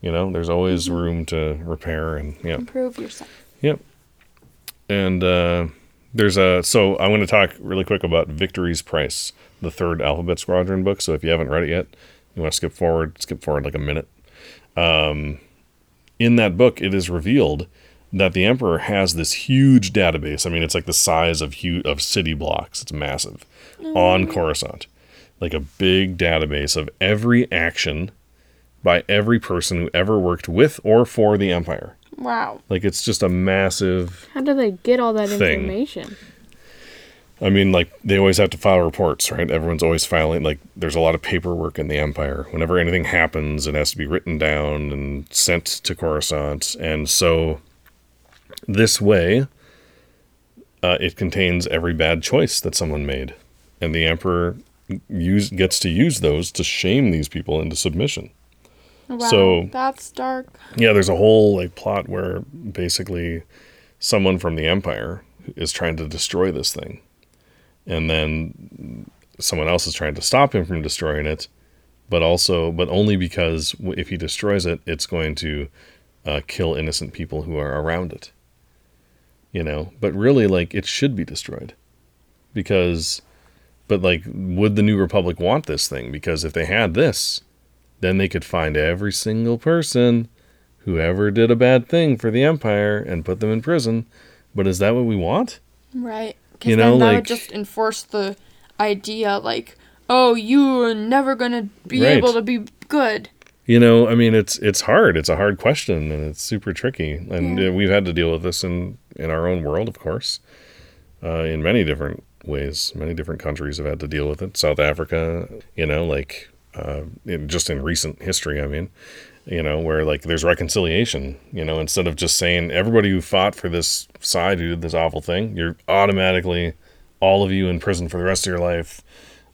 You know, there's always room to repair and yeah. Improve yourself. Yep. And uh, there's a so I want to talk really quick about Victory's Price, the third Alphabet Squadron book. So if you haven't read it yet, you want to skip forward, skip forward like a minute. Um, in that book, it is revealed that the Emperor has this huge database. I mean, it's like the size of hu- of city blocks. It's massive on Coruscant, like a big database of every action by every person who ever worked with or for the Empire. Wow. Like it's just a massive. How do they get all that Thing. information? I mean, like they always have to file reports, right? Everyone's always filing. Like there's a lot of paperwork in the Empire. Whenever anything happens, it has to be written down and sent to Coruscant. And so, this way, uh, it contains every bad choice that someone made, and the Emperor use gets to use those to shame these people into submission. Wow. So- that's dark. Yeah, there's a whole like plot where basically someone from the Empire is trying to destroy this thing. And then someone else is trying to stop him from destroying it, but also but only because if he destroys it, it's going to uh, kill innocent people who are around it. You know, but really like it should be destroyed. Because but like would the new republic want this thing because if they had this, then they could find every single person who ever did a bad thing for the empire and put them in prison. But is that what we want? Right. Because know, then that like- would just enforce the idea, like, oh, you're never gonna be Right. able to be good. You know, I mean, it's it's hard. It's a hard question, and it's super tricky. And uh, we've had to deal with this in in our own world, of course, uh, in many different ways. Many different countries have had to deal with it. South Africa, you know, like uh, in, just in recent history. I mean, you know, where like there's reconciliation. You know, instead of just saying everybody who fought for this side who did this awful thing, you're automatically all of you in prison for the rest of your life.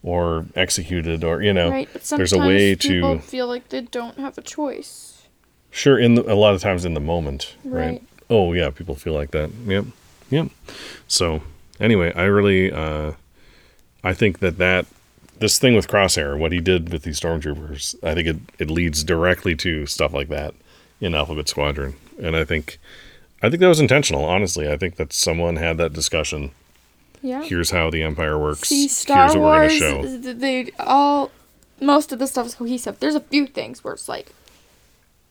Or executed, or you know, right. There's a way people to feel like they don't have a choice. Sure, in the, a lot of times in the moment, right. Right. Oh yeah, people feel like that. Yep, yep. So anyway, I really, uh, I think that that this thing with Crosshair, what he did with these stormtroopers, I think it it leads directly to stuff like that in Alphabet Squadron, and I think, I think that was intentional. Honestly, I think that someone had that discussion. Yeah. Here's how the Empire works. See, Star Here's what Wars, we're gonna show. they all, most of the stuff is cohesive. There's a few things where it's like,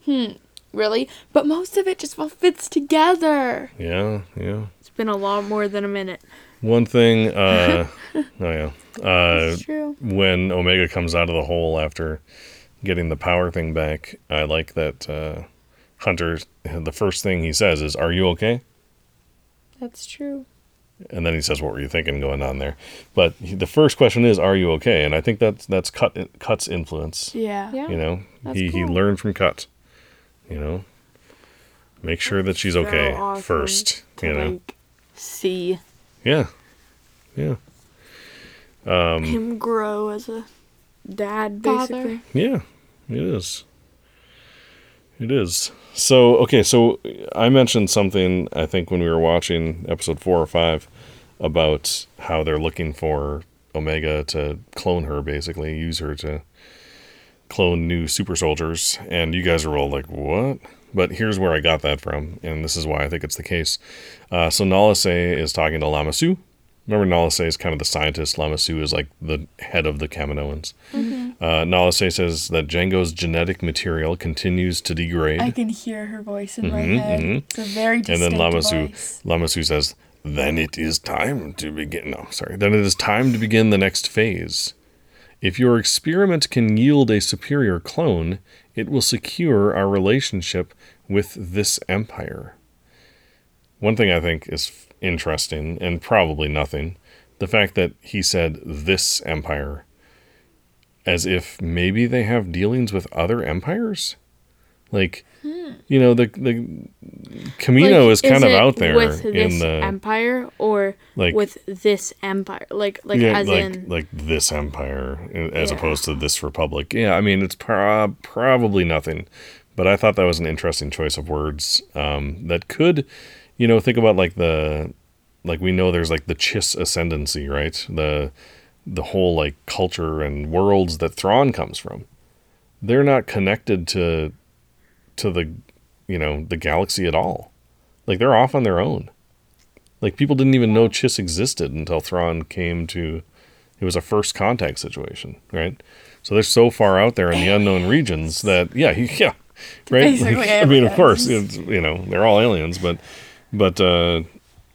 hmm, really? But most of it just all fits together. Yeah, yeah. It's been a lot more than a minute. One thing. Uh, oh yeah. Uh, true. when Omega comes out of the hole after getting the power thing back, I like that uh, Hunter. The first thing he says is, "Are you okay?" That's true. And then he says, "What were you thinking going on there?" But he, the first question is, "Are you okay?" And I think that's that's cut Cut's influence. Yeah. Yeah. You know, That's he he learned from Cut. You know, make sure that she's So okay awesome first. to, You know, like, see yeah, yeah, Um, him grow as a dad, Father. Yeah, it is. It is. So, okay, so I mentioned something, I think, when we were watching episode four or five about how they're looking for Omega to clone her, basically, use her to clone new super soldiers. And you guys are all like, what? But here's where I got that from, and this is why I think it's the case. Uh, so, Nala Se is talking to Lama Su. Remember, Nala Se is kind of the scientist. Lama Su is like the head of the Kaminoans. Uh, Nala Se says that Jango's genetic material continues to degrade. I can hear her voice in my Mhm, head. mhm. It's a very and then Lama Su, voice. Lama Su says, "Then it is time to begin." No, sorry. Then it is time to begin the next phase. If your experiment can yield a superior clone, it will secure our relationship with this empire. One thing I think is interesting, and probably nothing, the fact that he said this empire, as if maybe they have dealings with other empires. Like, you know, the the Kamino Like, is kind of it out there with in this the empire or like with this empire. Like like yeah, as like in like this empire as Yeah. opposed to this republic. Yeah, I mean it's prob probably nothing, but I thought that was an interesting choice of words um, that could, you know, think about like the like we know there's like the Chiss ascendancy, right? The the whole like culture and worlds that Thrawn comes from. They're not connected to to the you know the galaxy at all. Like they're off on their own. Like people didn't even know Chiss existed until Thrawn came to. It was a first contact situation, right? So they're so far out there in the unknown regions that yeah, yeah, right. Like, I mean, of course, it's, you know they're all aliens, but but uh,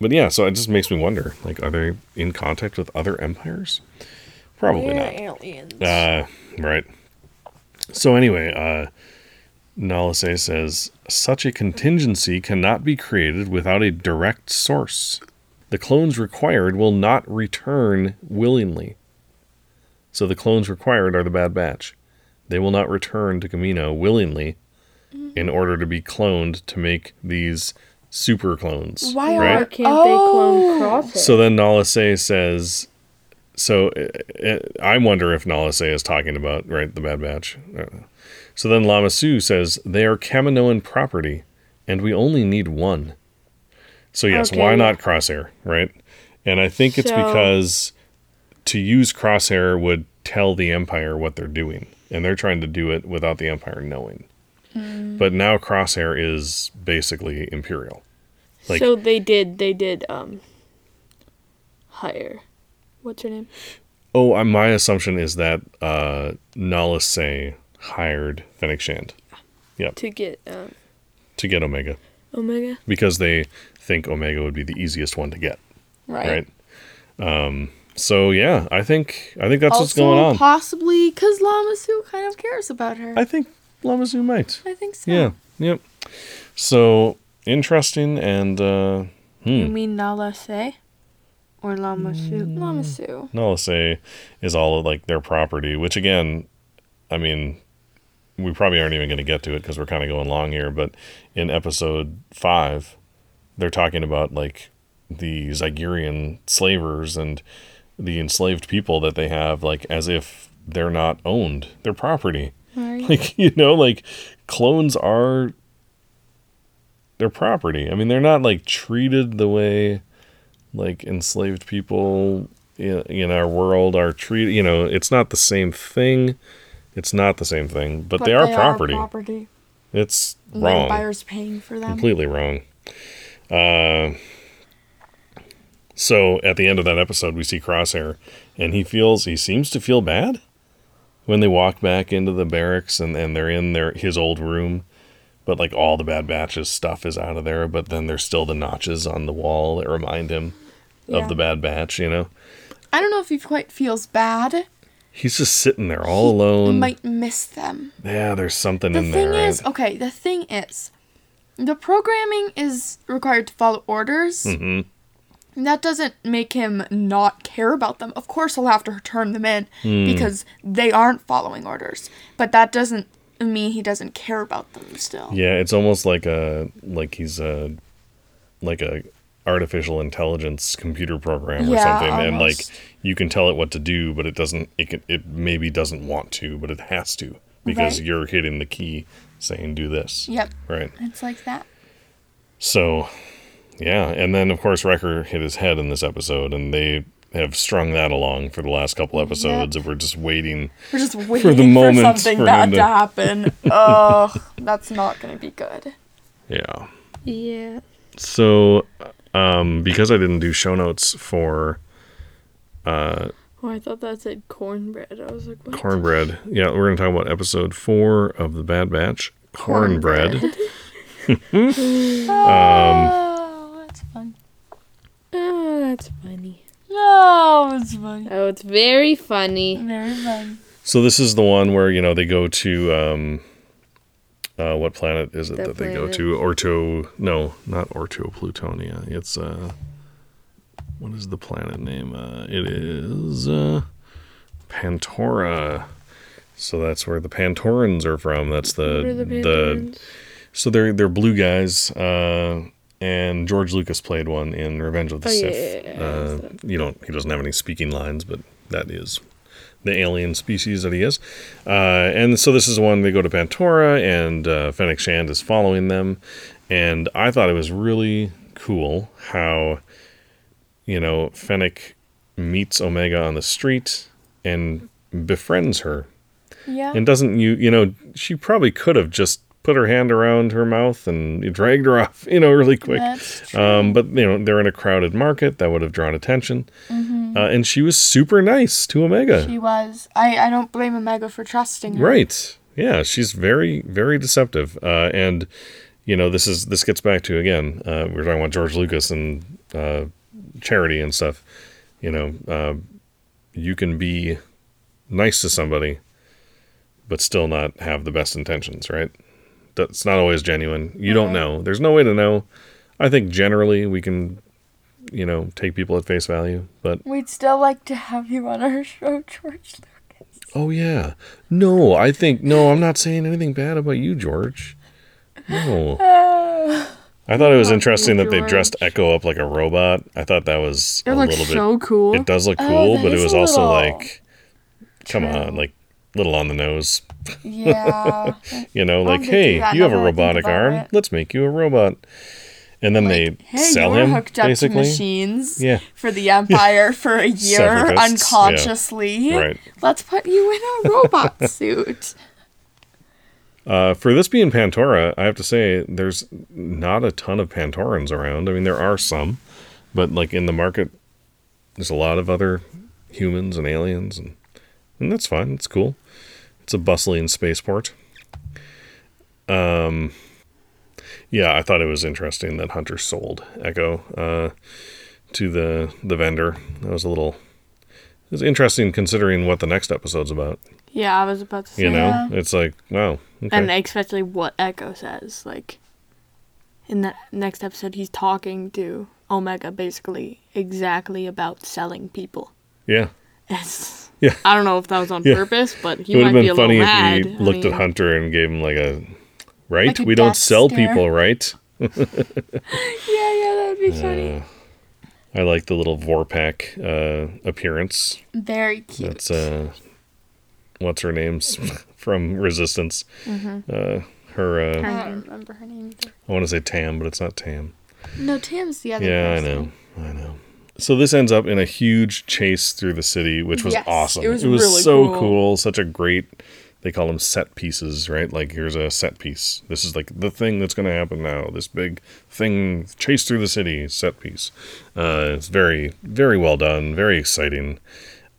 but yeah. So it just makes me wonder, like, are they in contact with other empires? Probably not. aliens. Uh, right. So anyway, uh, Nala Se says such a contingency cannot be created without a direct source. The clones required will not return willingly. So the clones required are the Bad Batch. They will not return to Kamino willingly in order to be cloned to make these super clones. Why why right? are- can't they clone Oh. Crosshair? So then Nala Se says, so uh, uh, I wonder if Nala Se is talking about, right, the Bad Batch. So then Lama Su says, they are Kaminoan property, and we only need one. So yes, Okay, why not Crosshair, right? And I think it's So- because to use Crosshair would tell the Empire what they're doing, and they're trying to do it without the Empire knowing. But now Crosshair is basically Imperial. like- so they did they did um hire what's her name? Oh, uh, my assumption is that uh, Nala Se hired Fennec Shand To get um to get Omega Omega. because they think Omega would be the easiest one to get, right. right? Um, so yeah, I think I think that's also, what's going on. possibly because Lama Su kind of cares about her. I think Lama Su might. I think so. Yeah. Yep. So interesting and uh, You hmm, mean Nala Se? Or Lama Su? Lamasu. Nala Se is all like their property, which again, I mean, we probably aren't even going to get to it because we're kind of going long here. But in episode five, they're talking about like the Zygerian slavers and the enslaved people that they have, like as if they're not owned, they're property. Like you know, like clones are their property. I mean, they're not like treated the way like enslaved people in, in our world are treated. You know, it's not the same thing. It's not the same thing, but, they, are, property. property. It's The wrong. Empire's paying for them. Completely wrong. Uh, so at the end of that episode, we see Crosshair, and he feels he seems to feel bad when they walk back into the barracks and, and they're in their his old room, but like all the Bad Batch's stuff is out of there, but then there's still the notches on the wall that remind him Yeah. of the Bad Batch. You know, I don't know if he quite feels bad. he's just sitting there all alone. He might miss them. yeah, there's something The in there. The thing is, okay, the thing is, the programming is required to follow orders. hmm That doesn't make him not care about them. Of course, he'll have to turn them in Hmm. because they aren't following orders. But that doesn't mean he doesn't care about them still. Yeah, it's almost like a like he's a like a artificial intelligence computer program or Yeah, something, and like you can tell it what to do, but it doesn't. It can, it maybe doesn't want to, but it has to because Right. you're hitting the key saying do this. Yep, Right. it's like that. So, yeah, and then of course Wrecker hit his head in this episode, and they have strung that along for the last couple episodes, and we're just waiting. We're just waiting for, the moment something for bad to to- happen. Ugh, that's not gonna be good. Yeah. Yeah. So, um, because I didn't do show notes for uh, Oh, I thought that said cornbread. I was like, what? cornbread, yeah, we're gonna talk about episode four of the Bad Batch, cornbread. that's fun. Oh, that's funny. Oh, it's funny. Oh, it's very funny. Very fun. So this is the one where you know they go to um, uh, what planet is it That that they go planet. to? Orto? No, not Orto Plutonia. It's uh, what is the planet name? Uh, it is uh, Pantora. So that's where the Pantorans are from. That's the the the so they're they're blue guys. Uh, and George Lucas played one in Revenge of the Oh, yeah, Sith. yeah, yeah, uh, you don't. He doesn't have any speaking lines, but that is the alien species that he is. Uh, and so this is one they go to Pantora, and uh, Fennec Shand is following them. And I thought it was really cool how, you know, Fennec meets Omega on the street and befriends her Yeah. and doesn't you you know she probably could have just put her hand around her mouth and dragged her off you know really quick. Um, but you know they're in a crowded market. That would have drawn attention. Uh, and she was super nice to omega. She was. I, I don't blame Omega for trusting her. right. Yeah she's very very deceptive. Uh, and you know this is this gets back to again uh, we were talking about george lucas and uh, charity and stuff. You know uh, you can be nice to somebody but still not have the best intentions right that's not always genuine you don't mm-hmm. know there's no way to know i think generally we can you know take people at face value but We'd still like to have you on our show, George Lucas. Oh yeah. No, I think no, I'm not saying anything bad about you, George. No. I thought it was interesting that they dressed Echo up like a robot. I thought that was It a looks little so bit cool. It does look Oh, cool, that but it was also like come true. on, like little on the nose. Yeah. You know, like, hey, you have a now that I think robotic arm. it. Let's make you a robot. And then they hey, sell him hooked up basically. to machines Yeah. for the Empire for a year Separatists, yeah. unconsciously. Right. Let's put you in a robot suit. Uh, for this being Pantora, I have to say there's not a ton of Pantorans around. I mean, there are some, but like in the market, there's a lot of other humans and aliens, and and that's fine. It's cool. It's a bustling spaceport. Um, yeah, I thought it was interesting that Hunter sold Echo uh, to the the vendor. That was a little. It was interesting considering what the next episode's about. yeah, I was about to say. You know, Yeah. it's like wow. Okay. And especially what Echo says. Like, in the next episode, he's talking to Omega basically exactly about selling people. yeah. It's, Yeah. I don't know if that was on Yeah. purpose, but he it would have might be been a funny little if mad. we I looked mean, at Hunter and gave him like a right. Like a we don't sell stare. people, right? yeah, yeah, that would be funny. I like the little Vorpak uh, appearance. Very cute. That's uh, what's her name's from Resistance. Uh, her, uh, I don't remember her name either. I want to say Tam, but it's not Tam. No, Tam's the other Yeah, I know, I know. So this ends up in a huge chase through the city, which was Yes, awesome. it was really so cool. cool. Such a great. They call them set pieces, right? Like here's a set piece. This is like the thing that's going to happen now. This big thing, chase through the city, set piece. Uh, it's very, very well done. Very exciting.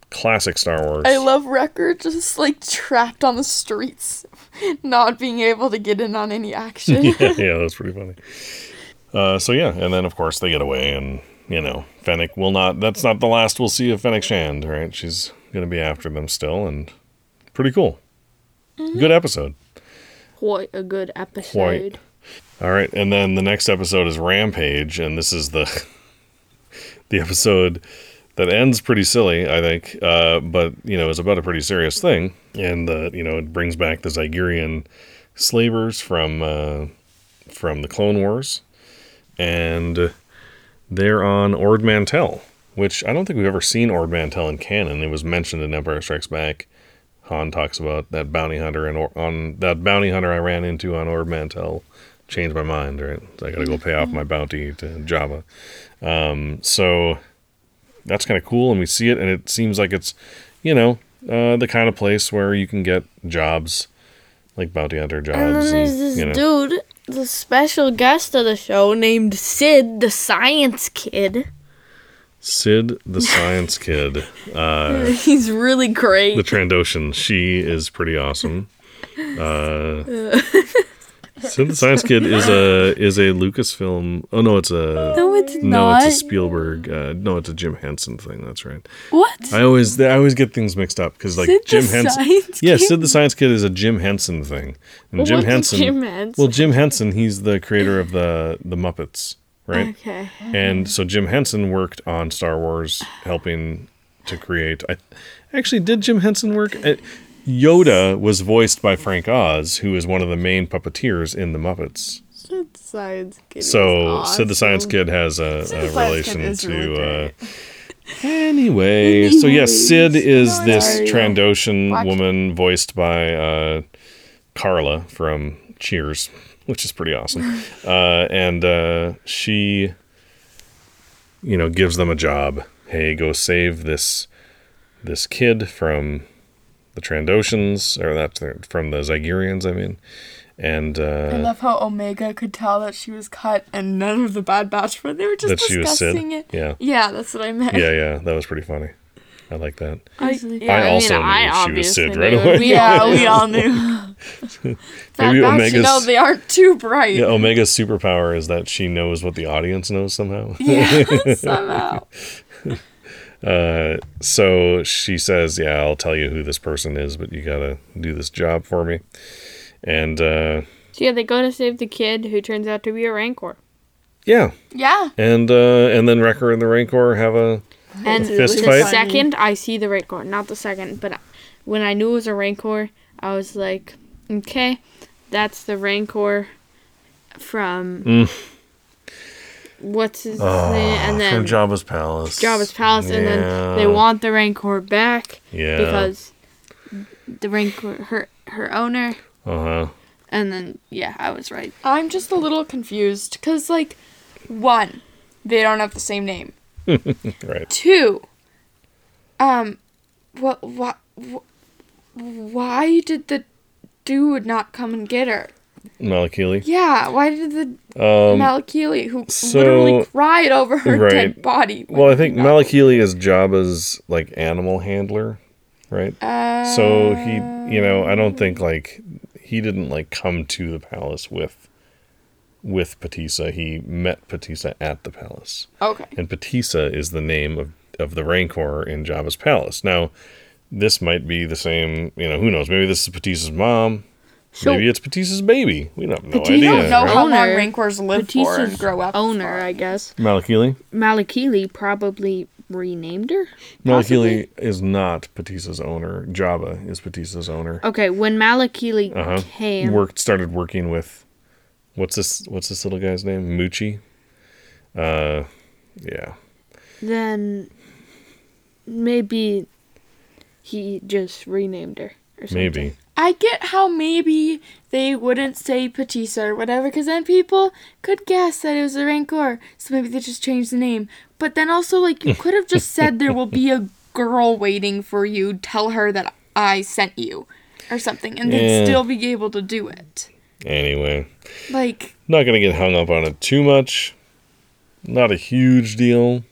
Classic Star Wars. I love Wrecker just like trapped on the streets, not being able to get in on any action. yeah, yeah, that's pretty funny. Uh, so yeah, and then of course they get away, and you know, Fennec will not. That's not the last we'll see of Fennec Shand, right? She's gonna be after them still, and pretty cool. Good episode. Quite a good episode. Quite. All right, and then the next episode is Rampage, and this is the the episode that ends pretty silly, I think, uh, but you know, is about a pretty serious thing, and uh, you know, it brings back the Zygerian slavers from uh, from the Clone Wars, and they're on Ord Mantell, which I don't think we've ever seen Ord Mantell in canon. It was mentioned in Empire Strikes Back. Han talks about that bounty hunter and or, on that bounty hunter I ran into on Ord Mantell changed my mind. Right, so I got to go pay off my bounty to Jabba. Um, so that's kind of cool, and we see it, and it seems like it's, you know, uh, the kind of place where you can get jobs, like bounty hunter jobs. And then there's and, this you know. dude, the special guest of the show named Sid, the science kid. Sid, the science kid, uh, He's really great. the Trandoshan. She is pretty awesome. Uh, Sid, the science kid is a is a Lucasfilm. Oh no, it's a no, it's no, not. it's a Spielberg. Uh, no, it's a Jim Henson thing. That's right. what? I always I always get things mixed up because like Sid Jim Henson. Science Yeah, Kid? Sid the Science Kid is a Jim Henson thing, and Jim Henson. Jim Henson? Well, Jim Henson, he's the creator of the the Muppets, right? Okay. And so Jim Henson worked on Star Wars, helping to create. I actually did Jim Henson work. Uh, Yoda was voiced by Frank Oz, who is one of the main puppeteers in the Muppets. Sid the Science Kid. So is Sid the Science. Kid has a, a the Science Kid relation to. really uh, anyway, so yes, Cid is No, this. Trandoshan Watch- woman voiced by uh, Carla from Cheers, which is pretty awesome. uh, and uh, she, you know, gives them a job. Hey, go save this this kid from the Trandoshans, or that's from the Zygerians, I mean. And I uh, love how Omega could tell that she was cut and none of the Bad Batch, were. they were just that she was Cid. discussing it. Yeah. Yeah, that's what I meant. Yeah, yeah, that was pretty funny. I like that. I, Yeah, I mean, also knew I she was obviously Cid right away. We yeah, all we knew. all knew. Bad Maybe Batch, Omega's you know, they aren't too bright. yeah, Omega's superpower is that she knows what the audience knows somehow. Yeah, somehow. Uh, so she says, "Yeah, I'll tell you who this person is, but you gotta do this job for me." And uh, So yeah, they go to save the kid who turns out to be a Rancor. yeah, Yeah. and uh, and then Wrecker and the Rancor have a And Fist the fight? second I see the Rancor, not the second, but when I knew it was a Rancor, I was like, okay, that's the Rancor from Mm. What's his name, and then from Jabba's palace. Jabba's palace, and then they want the Rancor back yeah because the Rancor, her her owner, uh huh and then yeah, I was right. I'm just a little confused because, like, one, they don't have the same name. right Two, um, what, what, why did the dude not come and get her? Malakili. Yeah, why did the Um, Malakili, who so- literally cried over her Right. dead body? well, I think Malakili is Jabba's like animal handler, right? Uh, So he, you know, I don't think like he didn't like come to the palace with with Pateesa. He met Pateesa at the palace, okay. and Pateesa is the name of of the Rancor in Jabba's palace. Now, this might be the same. You know, who knows? Maybe this is Pateesa's mom. So- Maybe it's Pateesa's baby. We have no Pateesa- We idea. don't know right? how long Owner. Rancors live for and Pateesa's grow up. owner, for. I guess. Malakili. Malakili probably renamed her. Malakili is not Pateesa's owner. Jabba is Pateesa's owner. Okay, when Malakili Uh-huh. came, Worked started working with what's this what's this little guy's name? Muchi. Uh yeah. then maybe he just renamed her or something. Maybe. I get how maybe they wouldn't say Pateesa or whatever, because then people could guess that it was a Rancor. So maybe they just changed the name. But then also, like, you could have just said there will be a girl waiting for you. Tell her that I sent you, or something, and Yeah. they'd still be able to do it. Anyway, Like, not going to get hung up on it too much. Not a huge deal,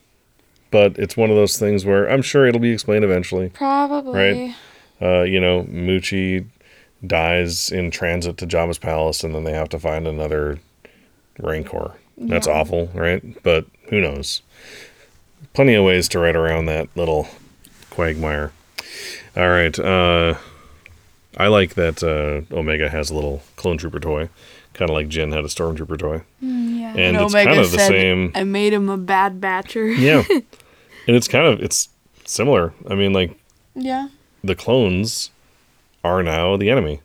but it's one of those things where I'm sure it'll be explained eventually. probably. Uh, you know, Muchi dies in transit to Jabba's palace, and then they have to find another Rancor. That's awful, right? But who knows? Plenty of ways to write around that little quagmire. All right. Uh, I like that uh, Omega has a little clone trooper toy, kind of like Jyn had a stormtrooper toy, Yeah. and it's kind of the same. I made him a bad batcher. Yeah, and it's kind of it's similar. I mean, like Yeah. the clones are now the enemy.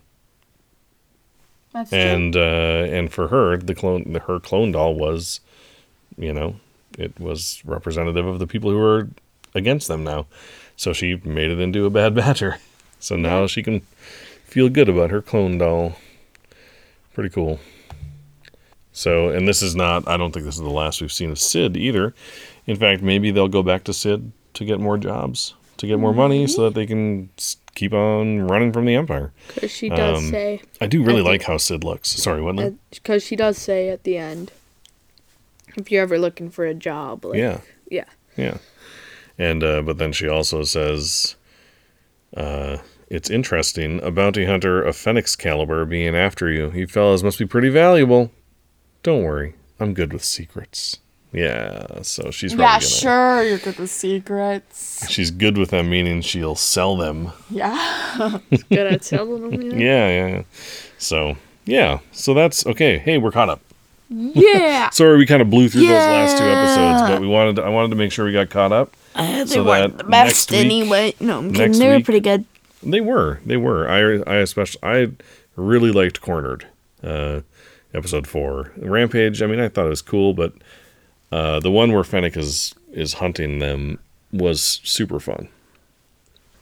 That's and uh, and for her, the clone, her clone doll was, you know, it was representative of the people who were against them now. So she made it into a bad batcher. So now she can feel good about her clone doll. Pretty cool. So, and this is not, I don't think this is the last we've seen of Cid either. In fact, maybe they'll go back to Cid to get more jobs, to get more money so that they can keep on running from the Empire. Because she does Um, say, I do really I like how Cid looks. Sorry, what? Because she does say at the end, if you're ever looking for a job, like, yeah, yeah. yeah. And uh, but then she also says, uh, "It's interesting a bounty hunter of Fennec's caliber being after you. You fellas must be pretty valuable. Don't worry, I'm good with secrets." Yeah, so she's probably yeah, gonna, sure, you're good with secrets. She's good with them, meaning she'll sell them. Yeah. Good at selling them. Yeah. Yeah, yeah. yeah. So yeah, so that's okay. Hey, we're caught up. Yeah. Sorry, we kind of blew through those last two episodes, but we wanted to, I wanted to make sure we got caught up. Uh, they So weren't the best next week- anyway. No, I'm kidding. They were week- pretty good. They were. They were. I I especially I really liked Cornered. Uh, episode four. Rampage. I mean, I thought it was cool, but uh, the one where Fennec is is hunting them was super fun.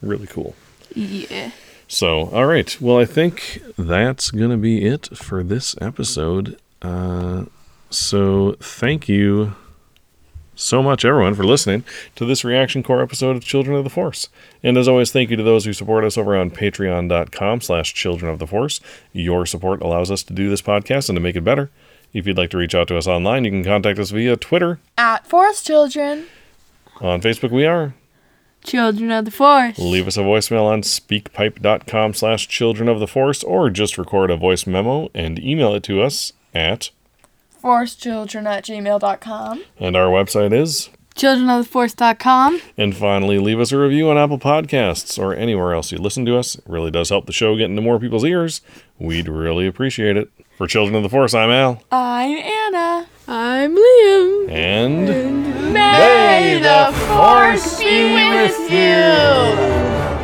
Really cool. Yeah. So, all right. Well, I think that's going to be it for this episode. Uh, so, thank you so much, everyone, for listening to this Reaction Core episode of Children of the Force. And as always, thank you to those who support us over on patreon.com slash children of the force. Your support allows us to do this podcast and to make it better. If you'd like to reach out to us online, you can contact us via Twitter. At Force Children. On Facebook, we are. Children of the Force. Leave us a voicemail on speakpipe.com slash children of the force or just record a voice memo and email it to us at ForceChildren at gmail.com. and our website is ChildrenoftheForce.com. and finally leave us a review on apple podcasts or anywhere else you listen to us it really does help the show get into more people's ears we'd really appreciate it for children of the force i'm al I'm Anna. I'm Liam. and May the Force be with you.